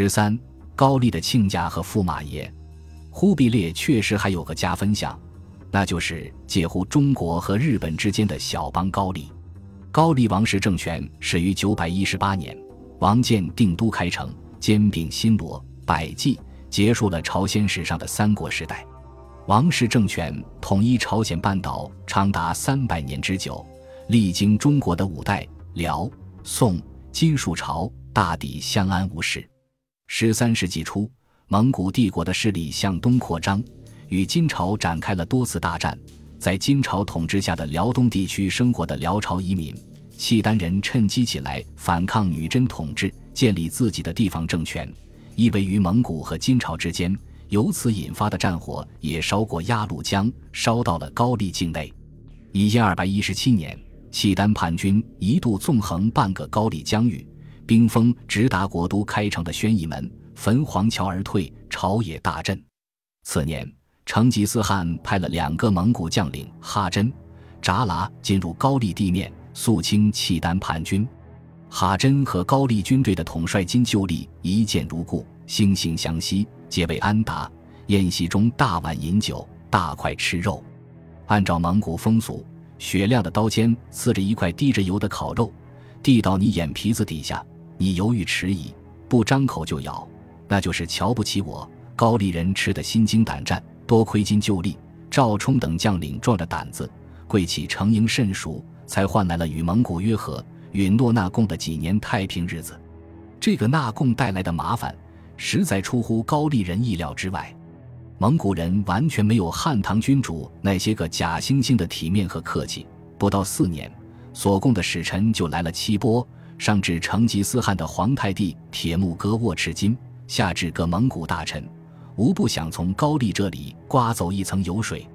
十三，高丽的亲家和驸马爷，忽必烈确实还有个加分项，那就是介乎中国和日本之间的小邦高丽。高丽王室政权始于九百一十八年，王建定都开城，兼并新罗、百济，结束了朝鲜史上的三国时代。王室政权统一朝鲜半岛长达三百年之久，历经中国的五代、辽、宋、金属朝，大抵相安无事。十三世纪初，蒙古帝国的势力向东扩张，与金朝展开了多次大战。在金朝统治下的辽东地区生活的辽朝移民。契丹人趁机起来反抗女真统治，建立自己的地方政权，依偎于蒙古和金朝之间。由此引发的战火也烧过鸭绿江，烧到了高丽境内。一千二百一十七年，契丹叛军一度纵横半个高丽疆域，兵锋直达国都开城的宣义门，焚黄桥而退，朝野大震。次年，成吉思汗派了两个蒙古将领哈真、扎剌进入高丽地面。肃清契丹叛军，哈真和高丽军队的统帅金旧立一见如故，惺惺相惜，结为安达。宴席中大碗饮酒，大块吃肉。按照蒙古风俗，雪亮的刀尖刺着一块滴着油的烤肉，递到你眼皮子底下，你犹豫迟疑，不张口就咬，那就是瞧不起我。高丽人吃得心惊胆战，多亏金旧立、赵冲等将领壮着胆子，贵起承迎甚熟。才换来了与蒙古约和、允诺纳贡的几年太平日子。这个纳贡带来的麻烦，实在出乎高丽人意料之外。蒙古人完全没有汉唐君主那些个假惺惺的体面和客气。不到四年，所贡的使臣就来了七波，上至成吉思汗的皇太帝铁木哥沃赤金，下至各蒙古大臣，无不想从高丽这里刮走一层油水。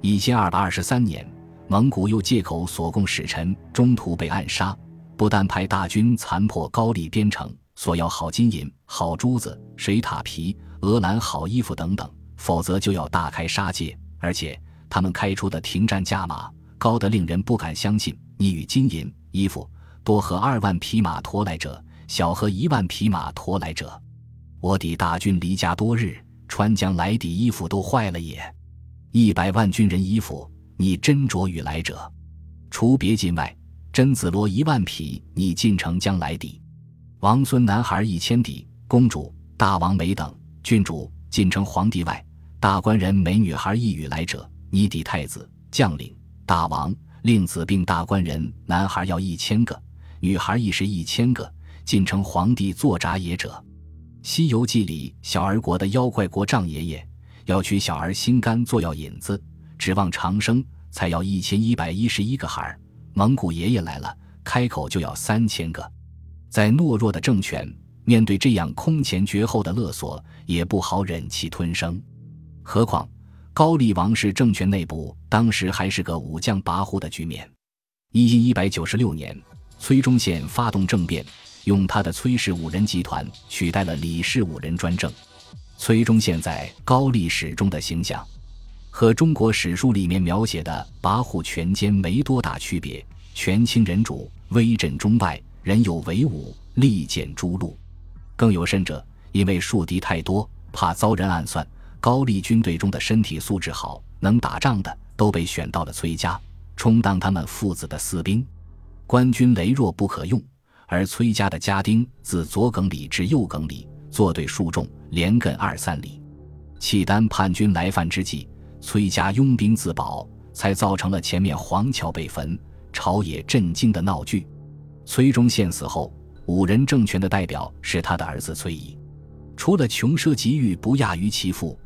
一千二百二十三年。蒙古又借口所贡使臣中途被暗杀，不但派大军残破高丽边城，索要好金银、好珠子、水獭皮、鹅兰好衣服等等，否则就要大开杀戒。而且他们开出的停战价码高得令人不敢相信：你与金银衣服多和二万匹马驮来者，小和一万匹马驮来者。我抵大军离家多日，穿将来抵衣服都坏了也。一百万军人衣服。你斟酌与来者，除别进外，真子罗一万匹，你进城将来抵；王孙男孩一千抵；公主、大王美等郡主进城皇帝外，大官人美女孩一与来者，你抵太子、将领、大王、令子并大官人男孩要一千个，女孩亦是一千个，进城皇帝做札也者。《西游记》里小儿国的妖怪国丈爷爷要取小儿心肝做药引子。指望长生，才要一千一百一十一个孩儿。蒙古爷爷来了，开口就要三千个。在懦弱的政权面对这样空前绝后的勒索，也不好忍气吞声。何况高丽王室政权内部当时还是个武将跋扈的局面。一一一百九十六年，崔忠宪发动政变，用他的崔氏五人集团取代了李氏五人专政。崔忠宪在高丽史中的形象。和中国史书里面描写的跋扈权奸没多大区别，权倾人主，威震中外，人有为武，利剑诛戮。更有甚者，因为树敌太多，怕遭人暗算，高丽军队中的身体素质好、能打仗的都被选到了崔家，充当他们父子的私兵。官军羸弱不可用，而崔家的家丁自左耿里至右耿里，坐队数众，连亘二三里。契丹叛军来犯之际。崔家拥兵自保，才造成了前面黄桥被焚、朝野震惊的闹剧。崔忠宪死后，五人政权的代表是他的儿子崔仪。除了穷奢极欲不亚于其父，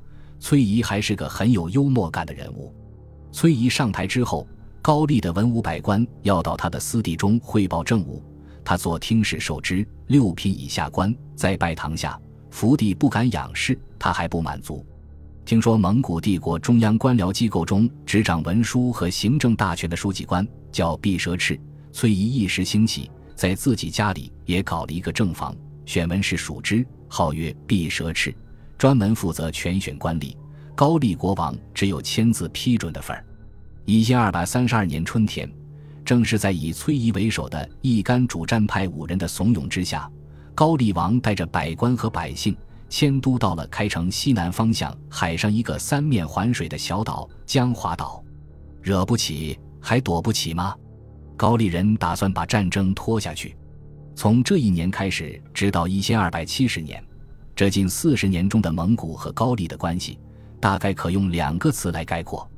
崔仪还是个很有幽默感的人物。崔仪上台之后，高丽的文武百官要到他的私地中汇报政务，他做听事受之。六品以下官在拜堂下，福地不敢仰视，他还不满足。听说蒙古帝国中央官僚机构中执掌文书和行政大权的书记官叫毕蛇赤，崔仪一时兴起，在自己家里也搞了一个正房，选文士属之，号曰毕蛇赤，专门负责全选官吏。高丽国王只有签字批准的份儿。一千二百三十二年春天，正是在以崔仪为首的一干主战派五人的怂恿之下，高丽王带着百官和百姓迁都到了开城西南方向海上一个三面环水的小岛江华岛。惹不起还躲不起吗？高丽人打算把战争拖下去。从这一年开始，直到一千二百七十年，这近四十年中的蒙古和高丽的关系，大概可用两个词来概括，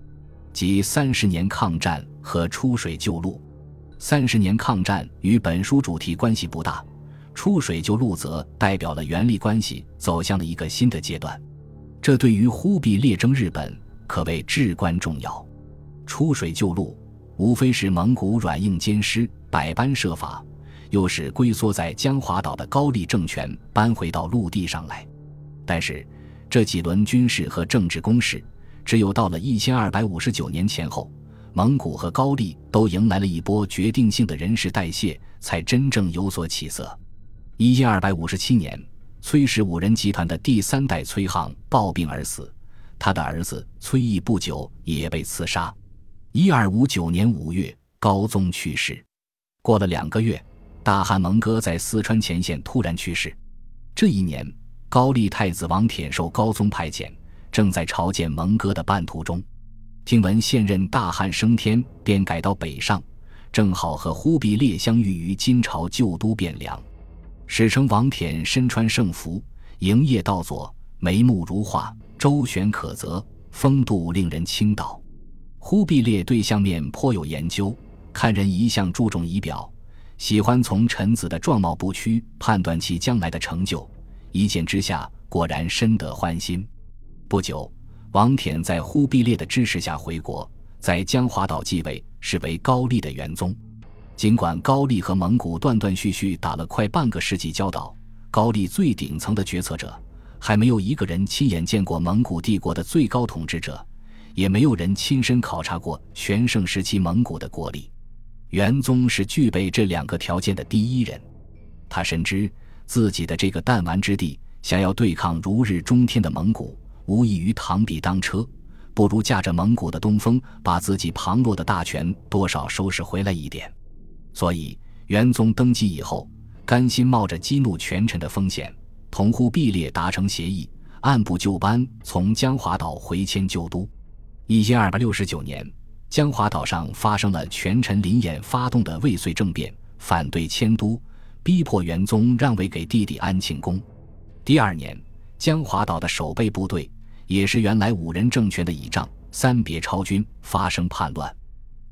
即三十年抗战和出水救陆。三十年抗战与本书主题关系不大，出水救陆则代表了元力关系走向了一个新的阶段，这对于忽必烈征日本可谓至关重要。出水救陆，无非是蒙古软硬兼施，百般设法。又是龟缩在江华岛的高丽政权搬回到陆地上来，但是这几轮军事和政治攻势，只有到了一千二百五十九年前后，蒙古和高丽都迎来了一波决定性的人事代谢，才真正有所起色。一千二百五十七年，崔氏五人集团的第三代崔沆暴病而死，他的儿子崔毅不久也被刺杀。一二五九年五月，高宗去世，过了两个月。大汉蒙哥在四川前线突然去世。这一年，高丽太子王舔受高宗派遣，正在朝见蒙哥的半途中，听闻现任大汉升天，便改到北上，正好和忽必烈相遇于金朝旧都汴梁。史称王舔身穿盛服，营业道左，眉目如画，周旋可泽，风度令人倾倒。忽必烈对相面颇有研究，看人一向注重仪表。喜欢从臣子的状貌不屈判断其将来的成就，一见之下果然深得欢心。不久，王舔在忽必烈的支持下回国，在江华岛继位，是为高丽的元宗。尽管高丽和蒙古断断续续打了快半个世纪交道，高丽最顶层的决策者还没有一个人亲眼见过蒙古帝国的最高统治者，也没有人亲身考察过全盛时期蒙古的国力。元宗是具备这两个条件的第一人，他深知自己的这个弹丸之地，想要对抗如日中天的蒙古，无异于螳臂当车，不如驾着蒙古的东风，把自己旁落的大权多少收拾回来一点。所以，元宗登基以后，甘心冒着激怒权臣的风险，同忽必烈达成协议，按部就班从江华岛回迁旧都。一千二百六十九年。江华岛上发生了权臣林衍发动的未遂政变，反对迁都，逼迫元宗让位给弟弟安庆公。第二年，江华岛的守备部队，也是原来五人政权的倚仗三别超军发生叛乱。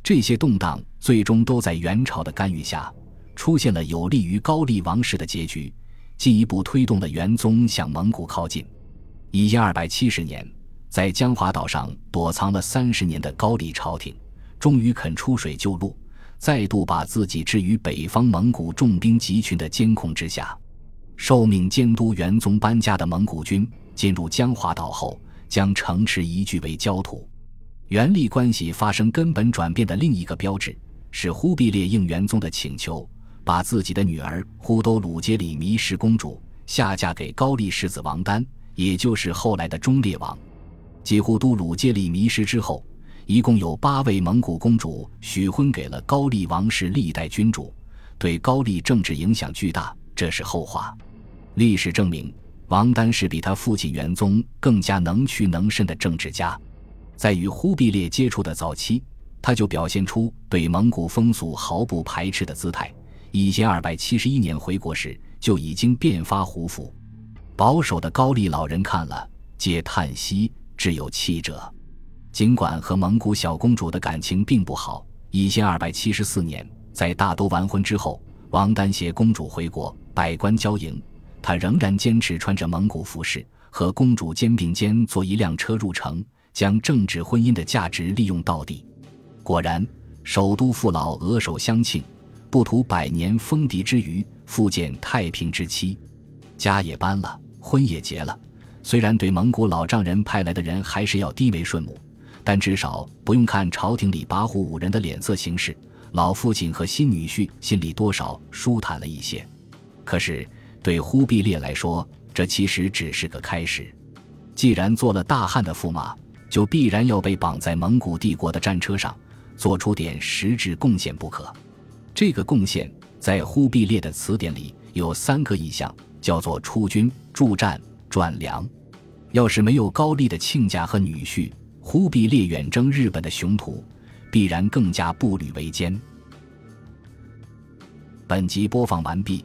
这些动荡最终都在元朝的干预下，出现了有利于高丽王室的结局，进一步推动了元宗向蒙古靠近。一千二百七十年。在江华岛上躲藏了三十年的高丽朝廷，终于肯出水救陆，再度把自己置于北方蒙古重兵集群的监控之下。受命监督元宗搬家的蒙古军进入江华岛后，将城池移据为焦土。元力关系发生根本转变的另一个标志，是忽必烈应元宗的请求，把自己的女儿忽都鲁杰里弥氏公主下嫁给高丽世子王丹，也就是后来的忠烈王。几乎都鲁接里迷失之后，一共有八位蒙古公主许婚给了高丽王室历代君主，对高丽政治影响巨大。这是后话。历史证明，王丹是比他父亲元宗更加能屈能伸的政治家。在与忽必烈接触的早期，他就表现出对蒙古风俗毫不排斥的姿态。一千二百七十一年回国时，就已经变发胡服。保守的高丽老人看了，皆叹息。只有七者，尽管和蒙古小公主的感情并不好。一千二百七十四年，在大都完婚之后，王丹携公主回国，百官交迎，他仍然坚持穿着蒙古服饰，和公主肩并肩坐一辆车入城，将政治婚姻的价值利用到底。果然，首都父老额首相庆，不图百年封敌之余，复见太平之期。家也搬了，婚也结了。虽然对蒙古老丈人派来的人还是要低眉顺目，但至少不用看朝廷里跋扈五人的脸色行事，老父亲和新女婿心里多少舒坦了一些。可是对忽必烈来说，这其实只是个开始。既然做了大汉的驸马，就必然要被绑在蒙古帝国的战车上，做出点实质贡献不可。这个贡献在忽必烈的词典里有三个意象，叫做出军、助战、转粮。要是没有高丽的亲家和女婿，忽必烈远征日本的雄图，必然更加步履维艰。本集播放完毕，